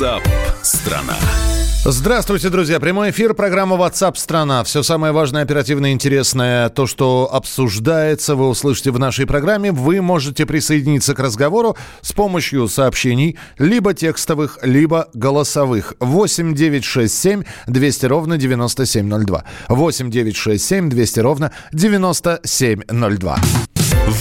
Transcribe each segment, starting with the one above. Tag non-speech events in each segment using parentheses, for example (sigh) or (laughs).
WhatsApp страна. Здравствуйте, друзья. Прямой эфир, программа WhatsApp страна. Все самое важное, оперативное, интересное, то, что обсуждается, вы услышите в нашей программе. Вы можете присоединиться к разговору с помощью сообщений, либо текстовых, либо голосовых. 8 9 6 7 200 ровно 9702. 8 9 6 7 200 ровно 9702.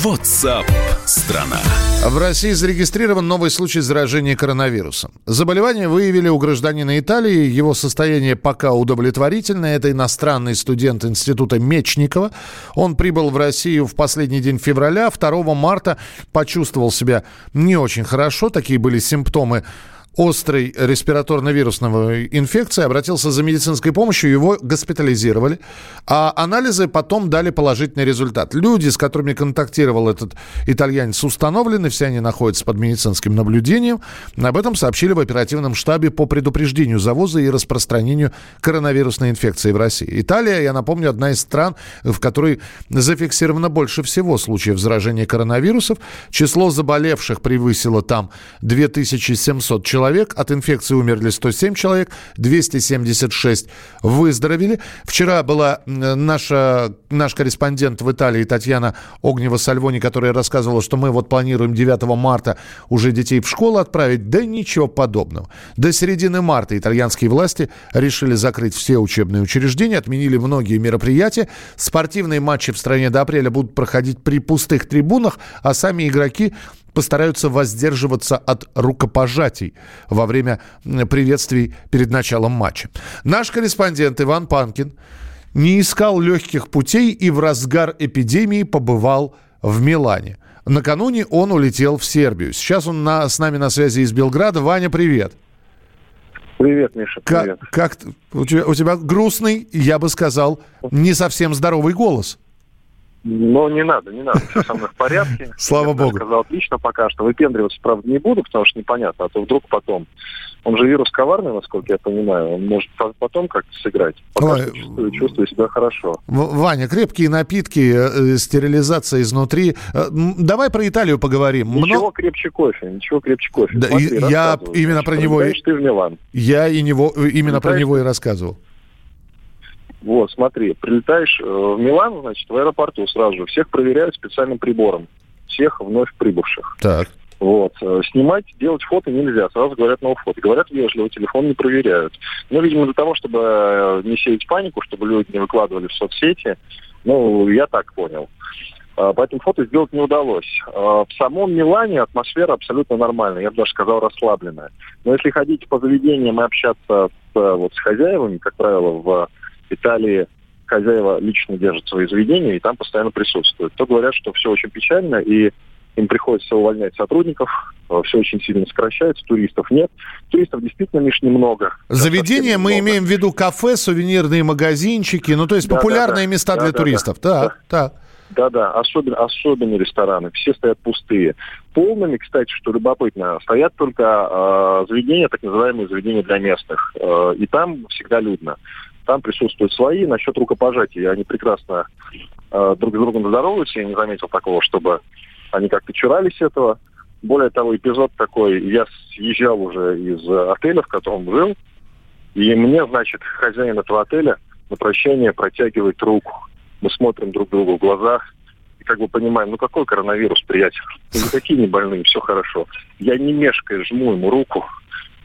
WhatsApp страна. В России зарегистрирован новый случай заражения коронавирусом. Заболевание выявили у гражданина Италии. Его состояние пока удовлетворительное. Это иностранный студент института Мечникова. Он прибыл в Россию в последний день февраля. 2 марта почувствовал себя не очень хорошо. Такие были симптомы острой респираторно-вирусной инфекции, обратился за медицинской помощью, его госпитализировали, а анализы потом дали положительный результат. Люди, с которыми контактировал этот итальянец, установлены, все они находятся под медицинским наблюдением. Об этом сообщили в оперативном штабе по предупреждению завоза и распространению коронавирусной инфекции в России. Италия, я напомню, одна из стран, в которой зафиксировано больше всего случаев заражения коронавирусов. Число заболевших превысило там 2700 человек человек, от инфекции умерли 107 человек, 276 выздоровели. Вчера была наша, наш корреспондент в Италии Татьяна Огнева-Сальвони, которая рассказывала, что мы вот планируем 9 марта уже детей в школу отправить. Да ничего подобного. До середины марта итальянские власти решили закрыть все учебные учреждения, отменили многие мероприятия. Спортивные матчи в стране до апреля будут проходить при пустых трибунах, а сами игроки постараются воздерживаться от рукопожатий во время приветствий перед началом матча. Наш корреспондент Иван Панкин не искал легких путей и в разгар эпидемии побывал в Милане. Накануне он улетел в Сербию. Сейчас он на, с нами на связи из Белграда. Ваня, привет. Привет, Миша, привет. Как, как у, тебя, у тебя грустный, я бы сказал, не совсем здоровый голос. Но не надо, не надо, все со мной в порядке. (laughs) Слава богу. сказал отлично пока что. Выпендриваться, правда, не буду, потому что непонятно, а то вдруг потом. Он же вирус коварный, насколько я понимаю. Он может потом как-то сыграть. Пока Ой. что чувствую, чувствую себя хорошо. Ваня, крепкие напитки, э, стерилизация изнутри. Э, давай про Италию поговорим. Ничего Мно... крепче кофе, ничего крепче кофе. Да, Смотри, я именно про него... Ты в Милан. Я и него, именно про него и рассказывал. Вот, смотри, прилетаешь э, в Милан, значит, в аэропорту сразу же всех проверяют специальным прибором. Всех вновь прибывших. Так. Вот. Э, снимать, делать фото нельзя. Сразу говорят новое фото. Говорят вежливо, телефон не проверяют. Ну, видимо, для того, чтобы э, не сеять панику, чтобы люди не выкладывали в соцсети. Ну, я так понял. Поэтому фото сделать не удалось. В самом Милане атмосфера абсолютно нормальная, я бы даже сказал расслабленная. Но если ходить по заведениям и общаться с, вот, с хозяевами, как правило, в Италии хозяева лично держат свои заведения и там постоянно присутствуют. То говорят, что все очень печально, и им приходится увольнять сотрудников, э, все очень сильно сокращается, туристов нет. Туристов действительно лишь немного. Заведения мы много. имеем в виду кафе, сувенирные магазинчики, ну то есть да, популярные да, да. места да, для да, туристов. Да, да. да. Да-да, особенно, особенно рестораны, все стоят пустые. Полными, кстати, что любопытно, стоят только э, заведения, так называемые заведения для местных. Э, и там всегда людно там присутствуют свои. Насчет рукопожатия они прекрасно э, друг с другом здороваются. Я не заметил такого, чтобы они как-то чурались этого. Более того, эпизод такой, я съезжал уже из отеля, в котором жил, и мне, значит, хозяин этого отеля на прощание протягивает руку. Мы смотрим друг другу в глазах, и как бы понимаем, ну какой коронавирус, приятель? Никакие не больные, все хорошо. Я не мешкая жму ему руку,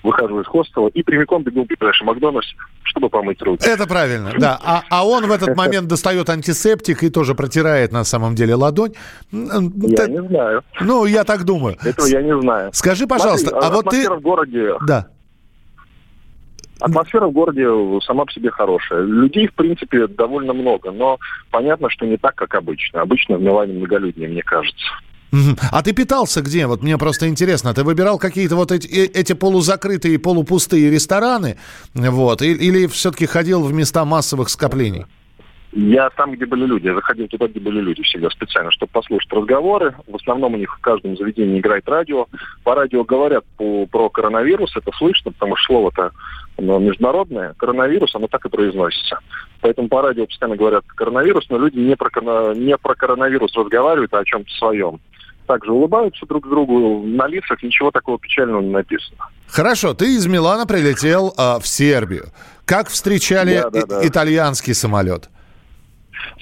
выхожу из хостела и прямиком бегу в ближайший Макдональдс, чтобы помыть руки. Это правильно, да. А, а он в этот момент достает антисептик и тоже протирает на самом деле ладонь. Я не знаю. Ну, я так думаю. Этого я не знаю. Скажи, пожалуйста, Смотри, а вот ты... в городе... Да. Атмосфера в городе сама по себе хорошая. Людей, в принципе, довольно много, но понятно, что не так, как обычно. Обычно в Милане многолюднее, мне кажется. А ты питался где? Вот мне просто интересно. Ты выбирал какие-то вот эти, э, эти полузакрытые, полупустые рестораны? Вот, или все-таки ходил в места массовых скоплений? Я там, где были люди. Я заходил туда, где были люди всегда специально, чтобы послушать разговоры. В основном у них в каждом заведении играет радио. По радио говорят по, про коронавирус, это слышно, потому что слово-то оно международное. Коронавирус, оно так и произносится. Поэтому по радио постоянно говорят коронавирус, но люди не про, не про коронавирус разговаривают, а о чем-то своем. Также улыбаются друг другу, на лицах ничего такого печального не написано. Хорошо, ты из Милана прилетел э, в Сербию. Как встречали да, да, да. итальянский самолет?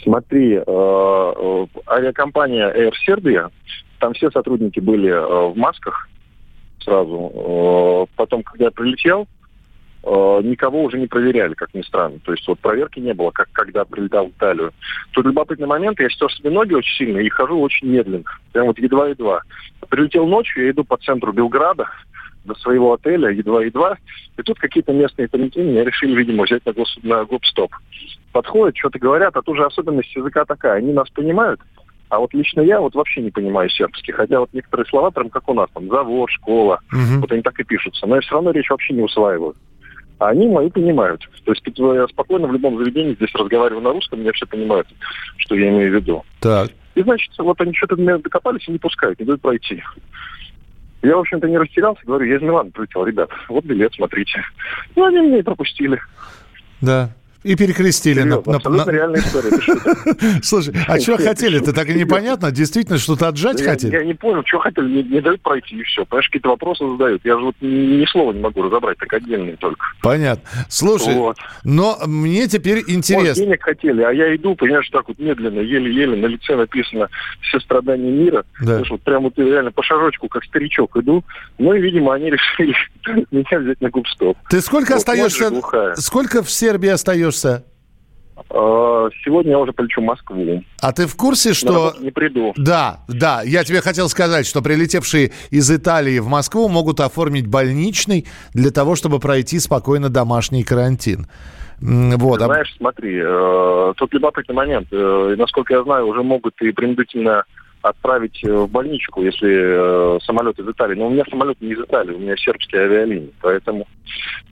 Смотри, э, э, авиакомпания Air Serbia, там все сотрудники были э, в масках сразу. Э, потом, когда я прилетел, никого уже не проверяли, как ни странно. То есть вот проверки не было, как когда прилетал в Италию. Тут любопытный момент, я стер себе ноги очень сильно и хожу очень медленно. Прям вот едва-едва. Прилетел ночью, я иду по центру Белграда, до своего отеля, едва-едва. И тут какие-то местные комитеты меня решили, видимо, взять на, гос, на гоп-стоп. Подходят, что-то говорят, а тут же особенность языка такая. Они нас понимают, а вот лично я вот вообще не понимаю сербский. Хотя вот некоторые слова прям как у нас, там, завод, школа, угу. вот они так и пишутся. Но я все равно речь вообще не усваиваю. А они мои понимают. То есть я спокойно в любом заведении здесь разговариваю на русском, меня все понимают, что я имею в виду. Так. И, значит, вот они что-то меня докопались и не пускают, не дают пройти. Я, в общем-то, не растерялся, говорю, я из Милана прилетел, ребят, вот билет, смотрите. Ну, они меня и пропустили. Да. И перекрестили. Серьезно, на, на... реальная история. (laughs) Слушай, а что хотели? Это так и непонятно. Действительно, что-то отжать хотели? Я не понял, что хотели. Не, дают пройти, и все. Понимаешь, какие-то вопросы задают. Я же вот ни, слова не могу разобрать, так отдельные только. Понятно. Слушай, но мне теперь интересно. Денег хотели, а я иду, понимаешь, так вот медленно, еле-еле, на лице написано «Все страдания мира». Знаешь, вот прям вот реально по шажочку, как старичок иду. Ну и, видимо, они (laughs) решили меня взять на губ-стоп. Ты сколько остаешься? Сколько в Сербии остаешься? А, сегодня я уже полечу в Москву. А ты в курсе, что... Не приду. Да, да. Я тебе хотел сказать, что прилетевшие из Италии в Москву могут оформить больничный для того, чтобы пройти спокойно домашний карантин. Вот. Ты знаешь, смотри, э, тут любопытный момент. Э, насколько я знаю, уже могут и принудительно отправить э, в больничку, если э, самолет из Италии. Но у меня самолет не из Италии, у меня сербские авиалинии. Поэтому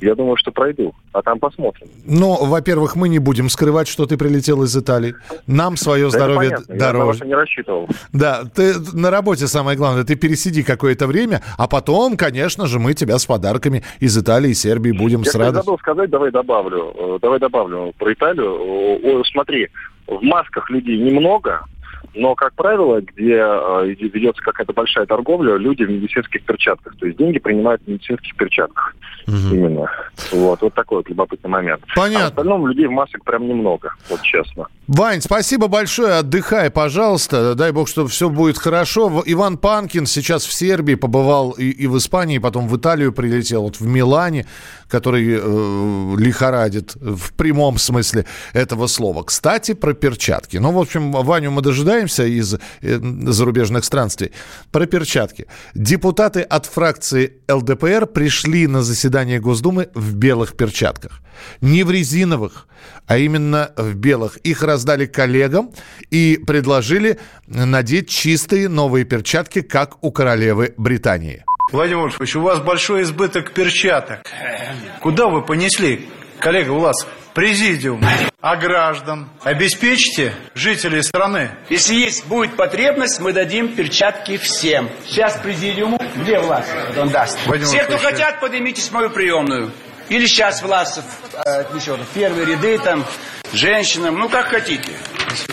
я думаю, что пройду. А там посмотрим. Ну, во-первых, мы не будем скрывать, что ты прилетел из Италии. Нам свое да здоровье дороже. Я не рассчитывал. Да, ты на работе самое главное. Ты пересиди какое-то время, а потом, конечно же, мы тебя с подарками из Италии и Сербии будем я с радостью. Я забыл сказать, давай добавлю. Э, давай добавлю про Италию. Смотри, в масках людей немного, но, как правило, где э, ведется какая-то большая торговля, люди в медицинских перчатках. То есть деньги принимают в медицинских перчатках. Угу. Именно. Вот, вот такой вот любопытный момент. Понятно. А в остальном людей в массах прям немного, вот честно. Вань, спасибо большое. Отдыхай, пожалуйста. Дай бог, что все будет хорошо. Иван Панкин сейчас в Сербии побывал и, и в Испании, потом в Италию прилетел, вот в Милане, который э, лихорадит в прямом смысле этого слова. Кстати, про перчатки. Ну, в общем, Ваню мы дожидаемся из э, зарубежных странствий. Про перчатки. Депутаты от фракции ЛДПР пришли на заседание Госдумы в белых перчатках. Не в резиновых, а именно в белых. Их раздали коллегам и предложили надеть чистые новые перчатки, как у королевы Британии. Владимир Вольфович, у вас большой избыток перчаток. Куда вы понесли, коллега Власов? Президиум. А граждан обеспечьте жителей страны? Если есть будет потребность, мы дадим перчатки всем. Сейчас президиуму, где Власов? Он даст. Владимир Все, кто хотят, поднимитесь в мою приемную. Или сейчас Власов, э, еще первые ряды там, женщинам, ну как хотите.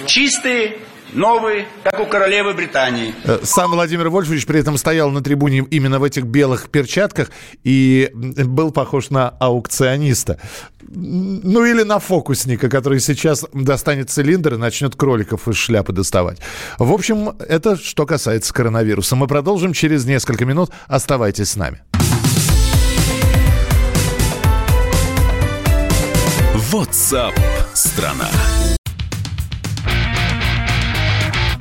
Чистые, новые, как у королевы Британии. Э, сам Владимир Вольфович при этом стоял на трибуне именно в этих белых перчатках и был похож на аукциониста. Ну или на фокусника, который сейчас достанет цилиндр и начнет кроликов из шляпы доставать. В общем, это что касается коронавируса. Мы продолжим через несколько минут. Оставайтесь с нами. WhatsApp страна.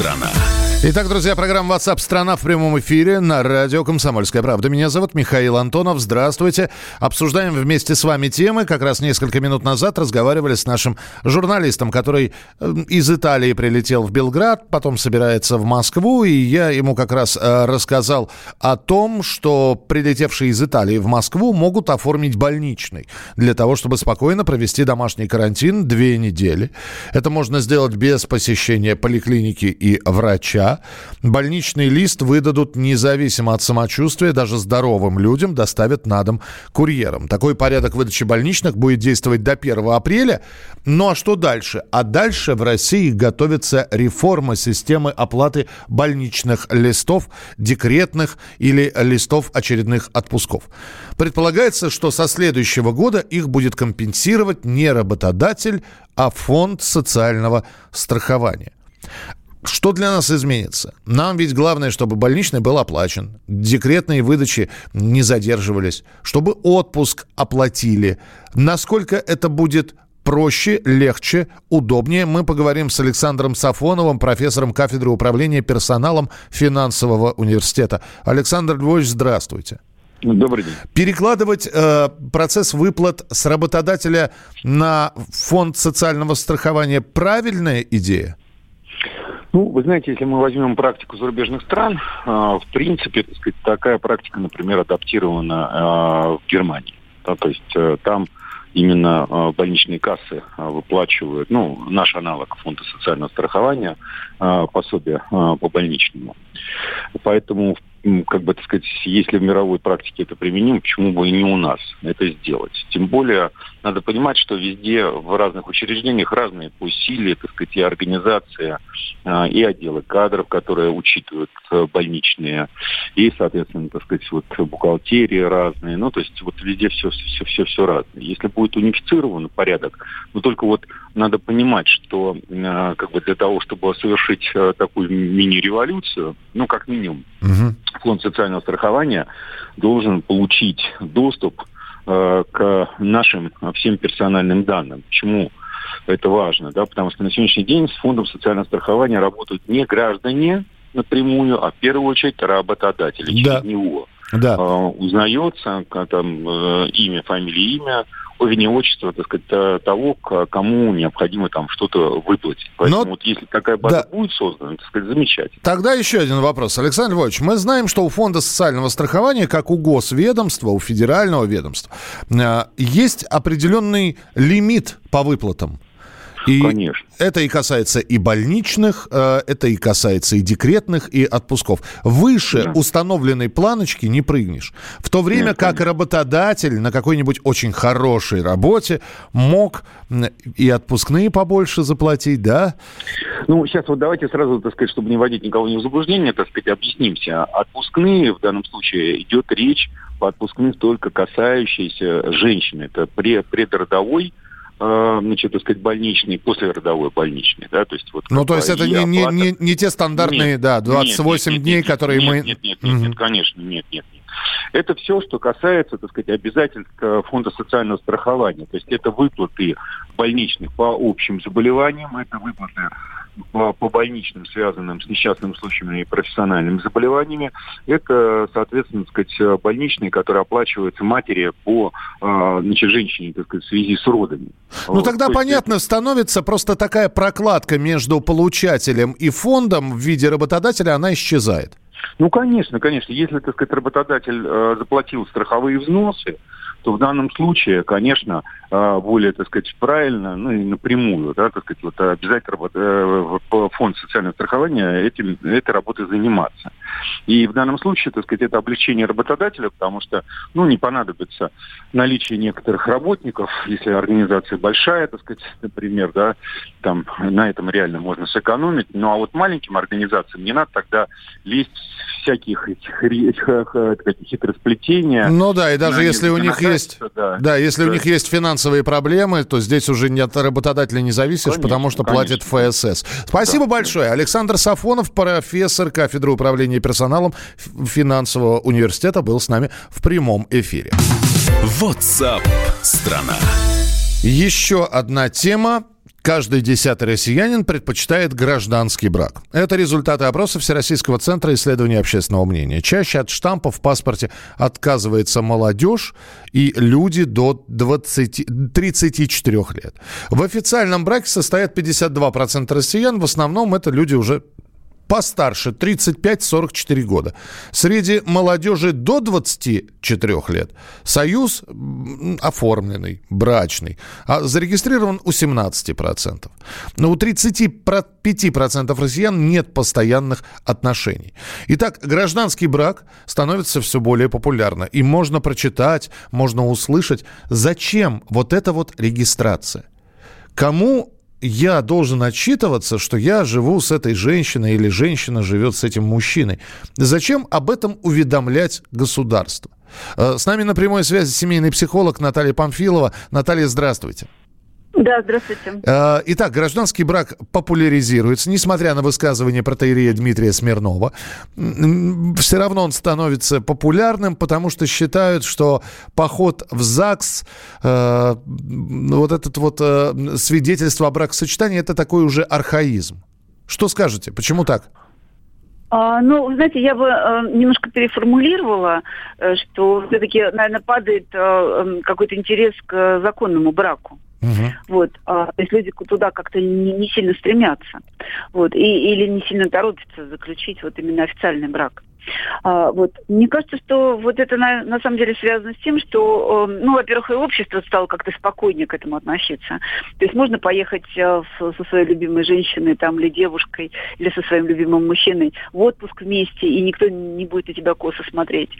страна. Итак, друзья, программа WhatsApp страна в прямом эфире на радио Комсомольская правда. Меня зовут Михаил Антонов. Здравствуйте. Обсуждаем вместе с вами темы. Как раз несколько минут назад разговаривали с нашим журналистом, который э, из Италии прилетел в Белград, потом собирается в Москву, и я ему как раз э, рассказал о том, что прилетевшие из Италии в Москву могут оформить больничный для того, чтобы спокойно провести домашний карантин две недели. Это можно сделать без посещения поликлиники и врача. Больничный лист выдадут независимо от самочувствия, даже здоровым людям доставят на дом курьером. Такой порядок выдачи больничных будет действовать до 1 апреля. Ну а что дальше? А дальше в России готовится реформа системы оплаты больничных листов, декретных или листов очередных отпусков. Предполагается, что со следующего года их будет компенсировать не работодатель, а фонд социального страхования. Что для нас изменится? Нам ведь главное, чтобы больничный был оплачен, декретные выдачи не задерживались, чтобы отпуск оплатили. Насколько это будет проще, легче, удобнее. Мы поговорим с Александром Сафоновым, профессором кафедры управления персоналом финансового университета. Александр Львович, здравствуйте. Добрый день. Перекладывать э, процесс выплат с работодателя на фонд социального страхования правильная идея? Ну, вы знаете, если мы возьмем практику зарубежных стран, э, в принципе, так сказать, такая практика, например, адаптирована э, в Германии. Да, то есть э, там именно э, больничные кассы выплачивают, ну, наш аналог фонда социального страхования, пособие по больничному. Поэтому, как бы, так сказать, если в мировой практике это применимо, почему бы и не у нас это сделать? Тем более, надо понимать, что везде в разных учреждениях разные по силе, так сказать, и организация, а, и отделы кадров, которые учитывают э, больничные, и, соответственно, так сказать, вот бухгалтерии разные. Ну, то есть вот везде все, все, все, все разное. Если будет унифицирован порядок, но только вот надо понимать, что а, как бы для того, чтобы совершить э, такую мини-революцию, ну, как минимум, угу. фонд социального страхования должен получить доступ Э, к нашим всем персональным данным. Почему это важно? Да? Потому что на сегодняшний день с фондом социального страхования работают не граждане напрямую, а в первую очередь работодатели да. через него. Да. Э, узнается там, э, имя, фамилия, имя, вернее, отчество, так сказать, того, кому необходимо там что-то выплатить. Поэтому Но... вот если такая база да. будет создана, так сказать, замечательно. Тогда еще один вопрос. Александр Львович, мы знаем, что у Фонда социального страхования, как у госведомства, у федерального ведомства, э, есть определенный лимит по выплатам. И Конечно. Это и касается и больничных, э, это и касается и декретных, и отпусков. Выше да. установленной планочки не прыгнешь. В то время Нет, как конечно. работодатель на какой-нибудь очень хорошей работе мог и отпускные побольше заплатить, да? Ну, сейчас вот давайте сразу, так сказать, чтобы не вводить никого в заблуждение, так сказать, объяснимся. Отпускные в данном случае идет речь по отпускным только касающиеся женщины. Это предродовой значит, так сказать, больничный, послеродовой больничный, да, то есть вот... Ну, то есть это не, не, не, не те стандартные, нет, да, 28 нет, дней, нет, которые нет, мы... Нет, нет, нет, угу. нет, конечно, нет, нет, нет. Это все, что касается, так сказать, обязательств э, фонда социального страхования. То есть это выплаты больничных по общим заболеваниям, это выплаты по, больничным, связанным с несчастными случаями и профессиональными заболеваниями. Это, соответственно, так сказать, больничные, которые оплачиваются матери по э, значит, женщине, так сказать, в связи с родами. Ну вот, тогда понятно, это... становится просто такая прокладка между получателем и фондом в виде работодателя, она исчезает. Ну, конечно, конечно. Если, так сказать, работодатель э, заплатил страховые взносы, то в данном случае, конечно, э, более, так сказать, правильно, ну и напрямую, да, так сказать, вот обязательно э, фонд социального страхования этим, этой работой заниматься. И в данном случае, так сказать, это облегчение работодателя, потому что, ну, не понадобится наличие некоторых работников, если организация большая, так сказать, например, да, там на этом реально можно сэкономить. Ну, а вот маленьким организациям не надо тогда лезть всяких этих, этих, этих хитросплетения. Ну да, и даже если у них есть, да, да если да. у них есть финансовые проблемы, то здесь уже не от работодателя не зависишь, конечно, потому что конечно. платит ФСС. Спасибо да. большое. Александр Сафонов, профессор кафедры управления персоналом финансового университета, был с нами в прямом эфире. WhatsApp страна. Еще одна тема Каждый десятый россиянин предпочитает гражданский брак. Это результаты опроса Всероссийского центра исследования общественного мнения. Чаще от штампа в паспорте отказывается молодежь и люди до 20, 34 лет. В официальном браке состоят 52% россиян. В основном это люди уже постарше 35-44 года. Среди молодежи до 24 лет союз оформленный, брачный, а зарегистрирован у 17%. Но у 35% россиян нет постоянных отношений. Итак, гражданский брак становится все более популярно. И можно прочитать, можно услышать, зачем вот эта вот регистрация. Кому я должен отчитываться, что я живу с этой женщиной или женщина живет с этим мужчиной. Зачем об этом уведомлять государство? Э, с нами на прямой связи семейный психолог Наталья Памфилова. Наталья, здравствуйте. Да, здравствуйте. Э, итак, гражданский брак популяризируется, несмотря на высказывание протеерея Дмитрия Смирнова. Все равно он становится популярным, потому что считают, что поход в ЗАГС, э, вот этот вот э, свидетельство о бракосочетании, это такой уже архаизм. Что скажете? Почему так? А, ну, знаете, я бы э, немножко переформулировала, э, что все-таки, наверное, падает э, какой-то интерес к законному браку. Угу. Вот, а, то есть люди туда как-то не, не сильно стремятся, вот, и, или не сильно торопятся заключить вот именно официальный брак. А, вот. Мне кажется, что вот это на, на самом деле связано с тем, что, э, ну, во-первых, и общество стало как-то спокойнее к этому относиться. То есть можно поехать э, со своей любимой женщиной там, или девушкой, или со своим любимым мужчиной в отпуск вместе, и никто не будет на тебя косо смотреть.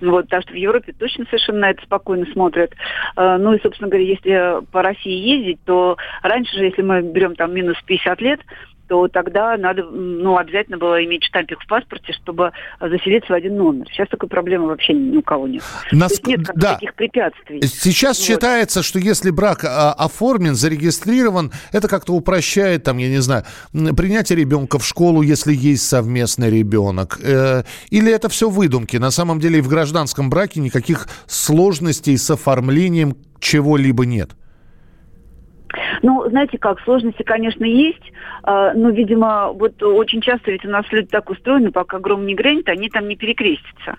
Вот, так что в Европе точно совершенно это спокойно смотрят. Э, ну и, собственно говоря, если по России ездить, то раньше же, если мы берем там минус 50 лет, то тогда надо, ну, обязательно было иметь штампик в паспорте, чтобы заселиться в один номер. Сейчас такой проблемы вообще ни у кого нет. Нас... То есть нет да. таких препятствий. Сейчас вот. считается, что если брак а, оформлен, зарегистрирован, это как-то упрощает, там, я не знаю, принятие ребенка в школу, если есть совместный ребенок. Э, или это все выдумки? На самом деле и в гражданском браке никаких сложностей с оформлением чего-либо нет. Ну, знаете как, сложности, конечно, есть, а, но, видимо, вот очень часто ведь у нас люди так устроены, пока гром не грянет, они там не перекрестятся.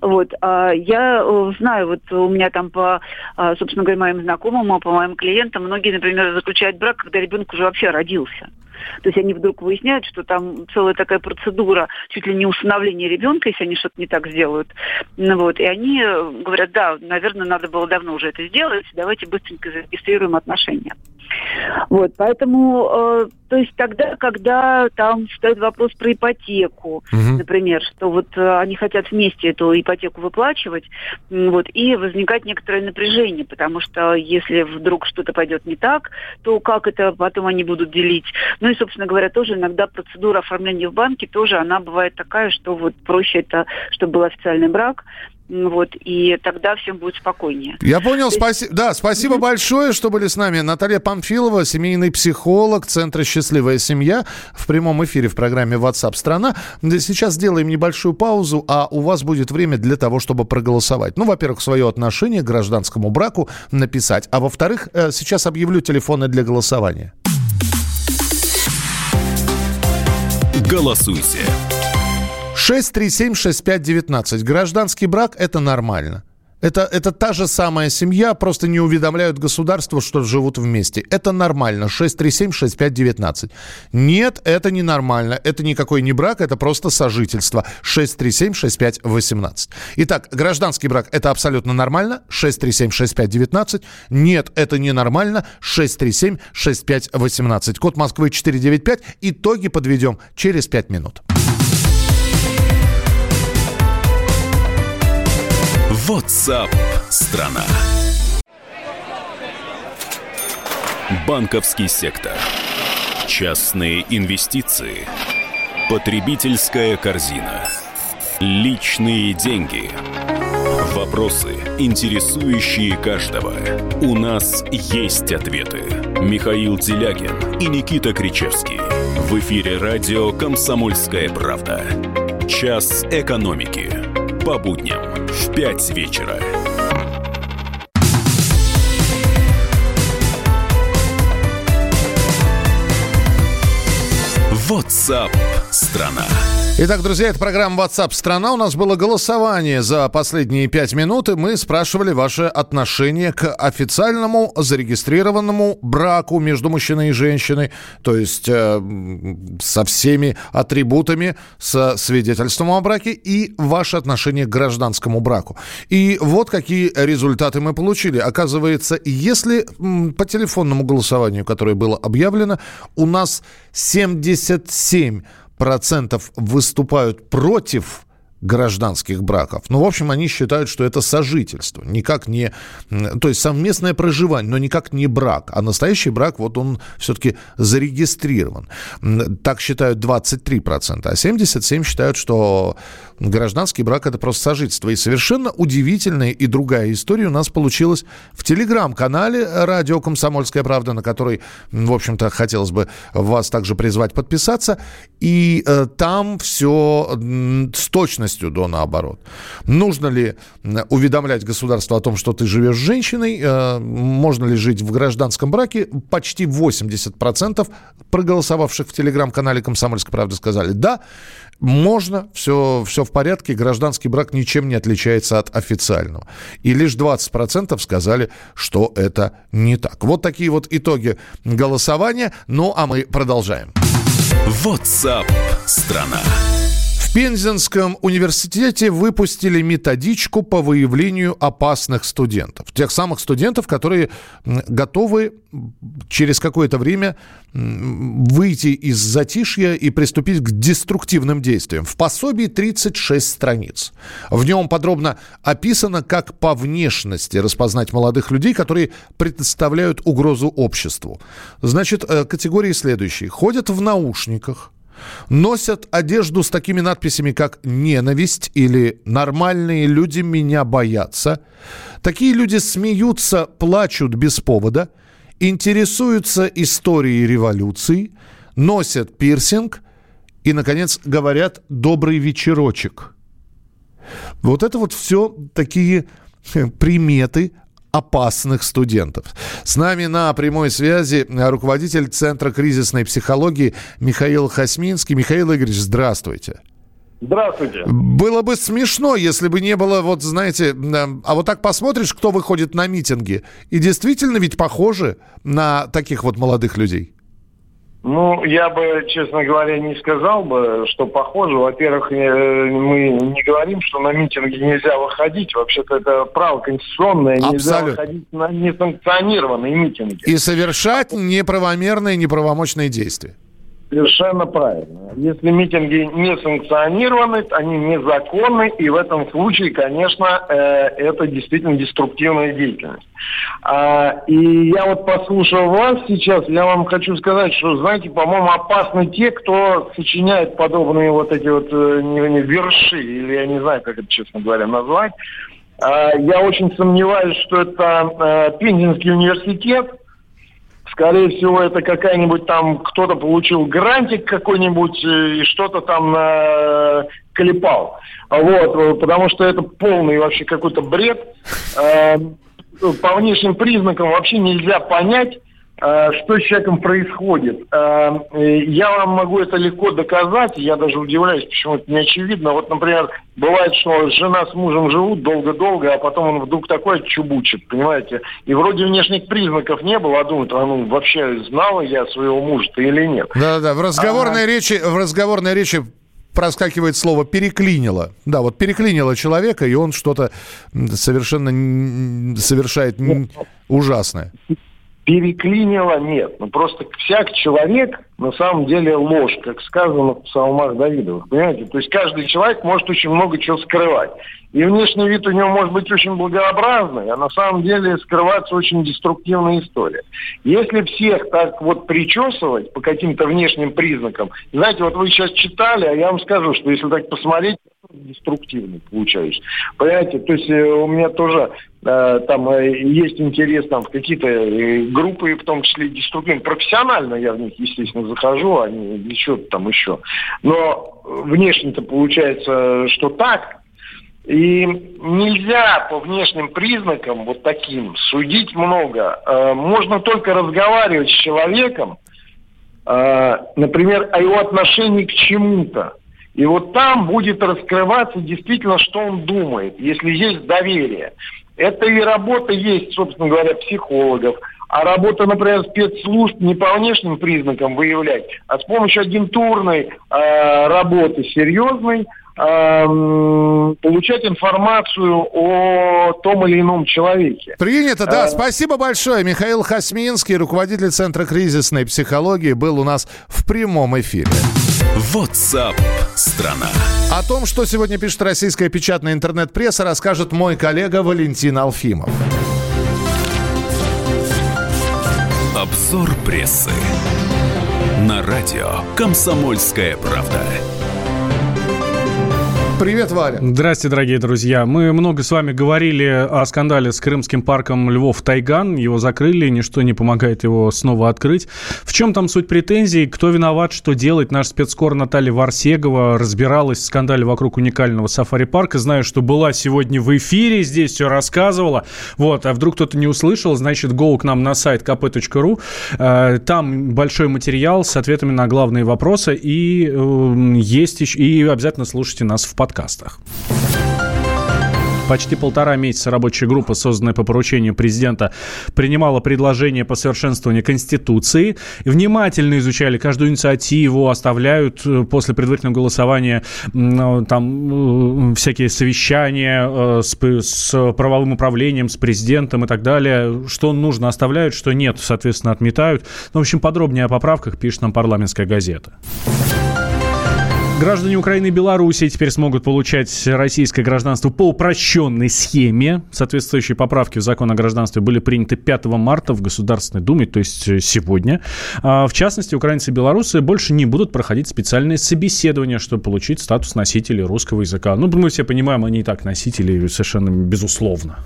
Вот. А я э, знаю, вот у меня там по, а, собственно говоря, моим знакомым, по моим клиентам, многие, например, заключают брак, когда ребенок уже вообще родился. То есть они вдруг выясняют, что там целая такая процедура, чуть ли не усыновления ребенка, если они что-то не так сделают. Ну, вот. И они говорят, да, наверное, надо было давно уже это сделать, давайте быстренько зарегистрируем отношения. Вот, поэтому, э, то есть тогда, когда там стоит вопрос про ипотеку, угу. например, что вот э, они хотят вместе эту ипотеку выплачивать, вот, и возникает некоторое напряжение, потому что если вдруг что-то пойдет не так, то как это потом они будут делить? Ну и, собственно говоря, тоже иногда процедура оформления в банке тоже, она бывает такая, что вот проще это, чтобы был официальный брак, вот, и тогда всем будет спокойнее. Я понял, есть... спасибо. Да, спасибо mm-hmm. большое, что были с нами. Наталья Памфилова, семейный психолог Центра «Счастливая семья» в прямом эфире в программе WhatsApp страна. Сейчас сделаем небольшую паузу, а у вас будет время для того, чтобы проголосовать. Ну, во-первых, свое отношение к гражданскому браку написать, а во-вторых, э, сейчас объявлю телефоны для голосования. Голосуйте 6376519. Гражданский брак – это нормально. Это, это та же самая семья, просто не уведомляют государство, что живут вместе. Это нормально. 637-6519. Нет, это не нормально. Это никакой не брак, это просто сожительство. 637-6518. Итак, гражданский брак – это абсолютно нормально. 637-6519. Нет, это не нормально. 637-6518. Код Москвы 495. Итоги подведем через 5 минут. WhatsApp страна. Банковский сектор. Частные инвестиции. Потребительская корзина. Личные деньги. Вопросы, интересующие каждого. У нас есть ответы. Михаил Делягин и Никита Кричевский. В эфире радио «Комсомольская правда». Час экономики по будням в 5 вечера. WhatsApp страна. Итак, друзья, это программа WhatsApp страна. У нас было голосование за последние пять минут, и мы спрашивали ваше отношение к официальному зарегистрированному браку между мужчиной и женщиной, то есть э, со всеми атрибутами, со свидетельством о браке, и ваше отношение к гражданскому браку. И вот какие результаты мы получили. Оказывается, если по телефонному голосованию, которое было объявлено, у нас 77 процентов выступают против гражданских браков. Ну, в общем, они считают, что это сожительство, никак не... То есть совместное проживание, но никак не брак. А настоящий брак, вот он все-таки зарегистрирован. Так считают 23%, а 77% считают, что гражданский брак – это просто сожительство. И совершенно удивительная и другая история у нас получилась в телеграм-канале «Радио Комсомольская правда», на который, в общем-то, хотелось бы вас также призвать подписаться. И э, там все с точностью полностью до наоборот. Нужно ли уведомлять государство о том, что ты живешь с женщиной? Э, можно ли жить в гражданском браке? Почти 80% проголосовавших в телеграм-канале «Комсомольская правда» сказали «да». Можно, все, все в порядке, гражданский брак ничем не отличается от официального. И лишь 20% сказали, что это не так. Вот такие вот итоги голосования. Ну, а мы продолжаем. WhatsApp страна. Пензенском университете выпустили методичку по выявлению опасных студентов. Тех самых студентов, которые готовы через какое-то время выйти из затишья и приступить к деструктивным действиям. В пособии 36 страниц. В нем подробно описано, как по внешности распознать молодых людей, которые представляют угрозу обществу. Значит, э, категории следующие. Ходят в наушниках, Носят одежду с такими надписями, как «ненависть» или «нормальные люди меня боятся». Такие люди смеются, плачут без повода, интересуются историей революции, носят пирсинг и, наконец, говорят «добрый вечерочек». Вот это вот все такие приметы опасных студентов. С нами на прямой связи руководитель Центра кризисной психологии Михаил Хасминский. Михаил Игоревич, здравствуйте. Здравствуйте. Было бы смешно, если бы не было, вот знаете, а вот так посмотришь, кто выходит на митинги, и действительно ведь похожи на таких вот молодых людей. Ну, я бы, честно говоря, не сказал бы, что похоже. Во-первых, э, мы не говорим, что на митинги нельзя выходить. Вообще-то это право конституционное. Абсолютно. Нельзя выходить на несанкционированные митинги. И совершать неправомерные, неправомочные действия. Совершенно правильно. Если митинги не санкционированы, они незаконны, и в этом случае, конечно, э, это действительно деструктивная деятельность. А, и я вот послушал вас сейчас, я вам хочу сказать, что, знаете, по-моему, опасны те, кто сочиняет подобные вот эти вот э, не, не, верши, или я не знаю, как это, честно говоря, назвать. А, я очень сомневаюсь, что это э, Пензенский университет, Скорее всего, это какая-нибудь там, кто-то получил грантик какой-нибудь э, и что-то там э, клепал. Вот, э, потому что это полный вообще какой-то бред. Э, по внешним признакам вообще нельзя понять, что с человеком происходит. Э, я вам могу это легко доказать, я даже удивляюсь, почему это не очевидно. Вот, например, бывает, что жена с мужем живут долго-долго, а потом он вдруг такой чубучит, понимаете? И вроде внешних признаков не было, а думают, а ну вообще знала я своего мужа-то или нет. Да-да, в разговорной а... речи, в разговорной речи проскакивает слово переклинило. Да, вот переклинило человека, и он что-то совершенно совершает ужасное переклинило, нет. Ну, просто всяк человек на самом деле ложь, как сказано в псалмах Давидовых, понимаете? То есть каждый человек может очень много чего скрывать. И внешний вид у него может быть очень благообразный, а на самом деле скрываться очень деструктивная история. Если всех так вот причесывать по каким-то внешним признакам, знаете, вот вы сейчас читали, а я вам скажу, что если так посмотреть, деструктивный получаюсь. Понимаете, то есть э, у меня тоже э, там э, есть интерес там в какие-то э, группы, в том числе деструктивные. Профессионально я в них, естественно, захожу, а не чего-то там еще. Но внешне-то получается, что так. И нельзя по внешним признакам вот таким судить много. Э, можно только разговаривать с человеком, э, например, о его отношении к чему-то. И вот там будет раскрываться действительно, что он думает, если есть доверие. Это и работа есть, собственно говоря, психологов, а работа, например, спецслужб не по внешним признакам выявлять, а с помощью агентурной э, работы серьезной э, получать информацию о том или ином человеке. Принято, да. А... Спасибо большое. Михаил Хасминский, руководитель Центра кризисной психологии, был у нас в прямом эфире. WhatsApp страна. О том, что сегодня пишет российская печатная интернет-пресса, расскажет мой коллега Валентин Алфимов. Обзор прессы. На радио «Комсомольская правда». Привет, Валя. Здрасте, дорогие друзья. Мы много с вами говорили о скандале с крымским парком Львов-Тайган. Его закрыли, ничто не помогает его снова открыть. В чем там суть претензий? Кто виноват, что делать? Наш спецкор Наталья Варсегова разбиралась в скандале вокруг уникального сафари-парка. Знаю, что была сегодня в эфире, здесь все рассказывала. Вот, а вдруг кто-то не услышал, значит, go к нам на сайт kp.ru. Э, там большой материал с ответами на главные вопросы. И э, есть еще, и обязательно слушайте нас в подкастах. Почти полтора месяца рабочая группа, созданная по поручению президента, принимала предложения по совершенствованию Конституции. Внимательно изучали каждую инициативу, оставляют э, после предварительного голосования э, там э, всякие совещания с, с правовым управлением, с президентом и так далее. Что нужно, оставляют, что нет, соответственно, отметают. Ну, в общем, подробнее о поправках пишет нам парламентская газета. Граждане Украины и Беларуси теперь смогут получать российское гражданство по упрощенной схеме. Соответствующие поправки в закон о гражданстве были приняты 5 марта в Государственной Думе, то есть э, сегодня. А, в частности, украинцы и белорусы больше не будут проходить специальные собеседования, чтобы получить статус носителей русского языка. Ну, мы все понимаем, они и так носители совершенно безусловно.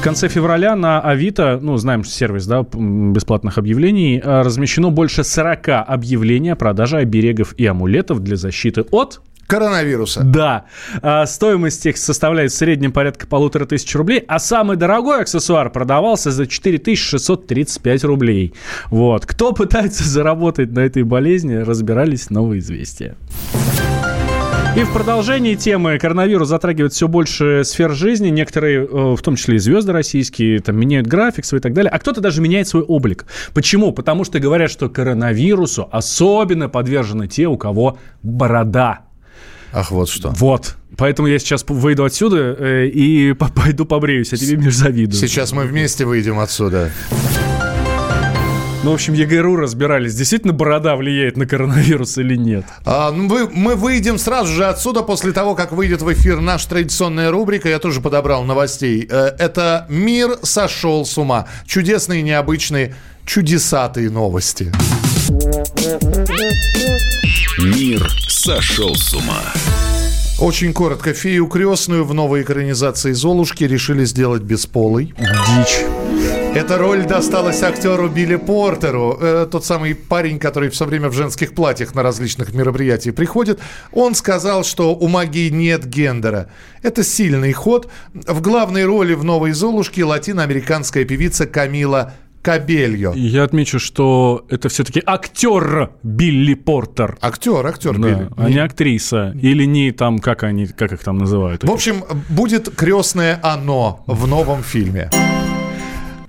В конце февраля на Авито, ну, знаем сервис, да, бесплатных объявлений, э, размещено больше 40 объявлений о продаже оберегов и амулетов для защиты от коронавируса. Да. А, стоимость их составляет в среднем порядка полутора тысяч рублей, а самый дорогой аксессуар продавался за 4635 рублей. Вот. Кто пытается заработать на этой болезни, разбирались новые известия. И в продолжении темы коронавирус затрагивает все больше сфер жизни. Некоторые, э, в том числе и звезды российские, там меняют график свой и так далее. А кто-то даже меняет свой облик. Почему? Потому что говорят, что коронавирусу особенно подвержены те, у кого борода. Ах, вот что. Вот. Поэтому я сейчас выйду отсюда э, и (laughs) пойду побреюсь, а тебе, Миш, завидую. Сейчас мы вместе выйдем отсюда. Ну, в общем, ЕГРУ разбирались, действительно борода влияет на коронавирус или нет. А, ну, мы, мы выйдем сразу же отсюда, после того, как выйдет в эфир наша традиционная рубрика. Я тоже подобрал новостей. Э, это «Мир сошел с ума». Чудесные, необычные, чудесатые новости. Мир сошел с ума. Очень коротко. Фею крестную в новой экранизации «Золушки» решили сделать бесполой. Дичь. Эта роль досталась актеру Билли Портеру, э, тот самый парень, который все время в женских платьях на различных мероприятиях приходит. Он сказал, что у магии нет гендера. Это сильный ход. В главной роли в «Новой Золушке» латиноамериканская певица Камила Кабельо. Я отмечу, что это все-таки актер Билли Портер. Актер, актер да, Билли. А не актриса. Или не там, как они, как их там называют. В общем, будет крестное оно в новом фильме.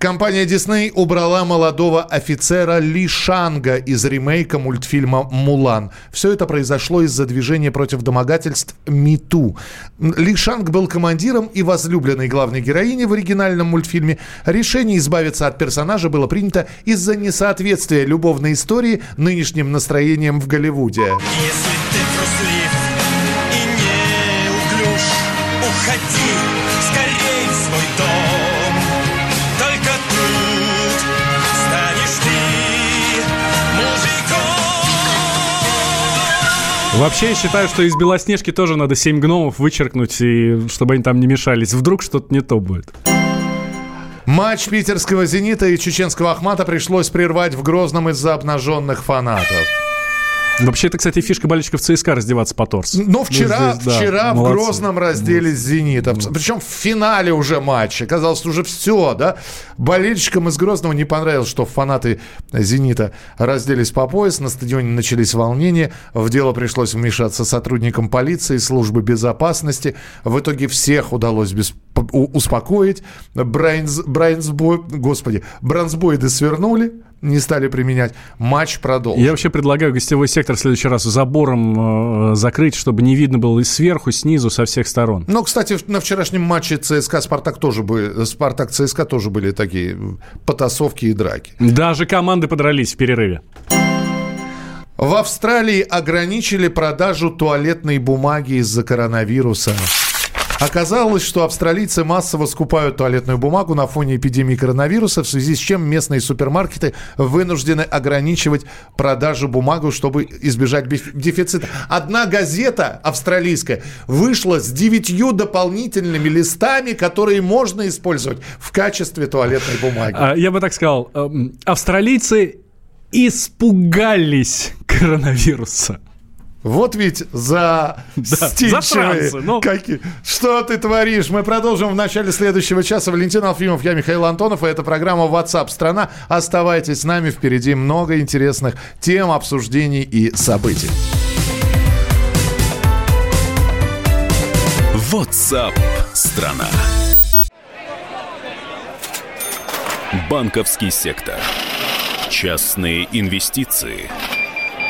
Компания Disney убрала молодого офицера Ли Шанга из ремейка мультфильма «Мулан». Все это произошло из-за движения против домогательств «Миту». Ли Шанг был командиром и возлюбленной главной героини в оригинальном мультфильме. Решение избавиться от персонажа было принято из-за несоответствия любовной истории нынешним настроением в Голливуде. Если ты труслив и не углюш, уходи Вообще, я считаю, что из Белоснежки тоже надо семь гномов вычеркнуть, и чтобы они там не мешались. Вдруг что-то не то будет. Матч питерского «Зенита» и чеченского «Ахмата» пришлось прервать в Грозном из-за обнаженных фанатов. Вообще, это, кстати, фишка болельщиков ЦСКА раздеваться по торсу. Но ну, вчера, здесь, да, вчера в Грозном разделись с «Зенитом». Причем в финале уже матча. Казалось, уже все, да? Болельщикам из Грозного не понравилось, что фанаты «Зенита» разделись по пояс. На стадионе начались волнения. В дело пришлось вмешаться сотрудникам полиции, службы безопасности. В итоге всех удалось без успокоить. Брайнс, Брайнсбой, господи, бронзбоиды свернули, не стали применять. Матч продолжен. Я вообще предлагаю гостевой сектор в следующий раз забором э, закрыть, чтобы не видно было и сверху, и снизу, со всех сторон. Ну, кстати, на вчерашнем матче ЦСКА Спартак тоже были, Спартак ЦСКА тоже были такие потасовки и драки. Даже команды подрались в перерыве. В Австралии ограничили продажу туалетной бумаги из-за коронавируса. Оказалось, что австралийцы массово скупают туалетную бумагу на фоне эпидемии коронавируса, в связи с чем местные супермаркеты вынуждены ограничивать продажу бумаги, чтобы избежать дефицита. Одна газета австралийская вышла с девятью дополнительными листами, которые можно использовать в качестве туалетной бумаги. А, я бы так сказал, эм, австралийцы испугались коронавируса. Вот ведь за (laughs) да, стильчивые. Ну... Какие... Что ты творишь? Мы продолжим в начале следующего часа. Валентин Алфимов, я Михаил Антонов, и это программа WhatsApp страна. Оставайтесь с нами, впереди много интересных тем, обсуждений и событий. WhatsApp страна. Банковский сектор. Частные инвестиции.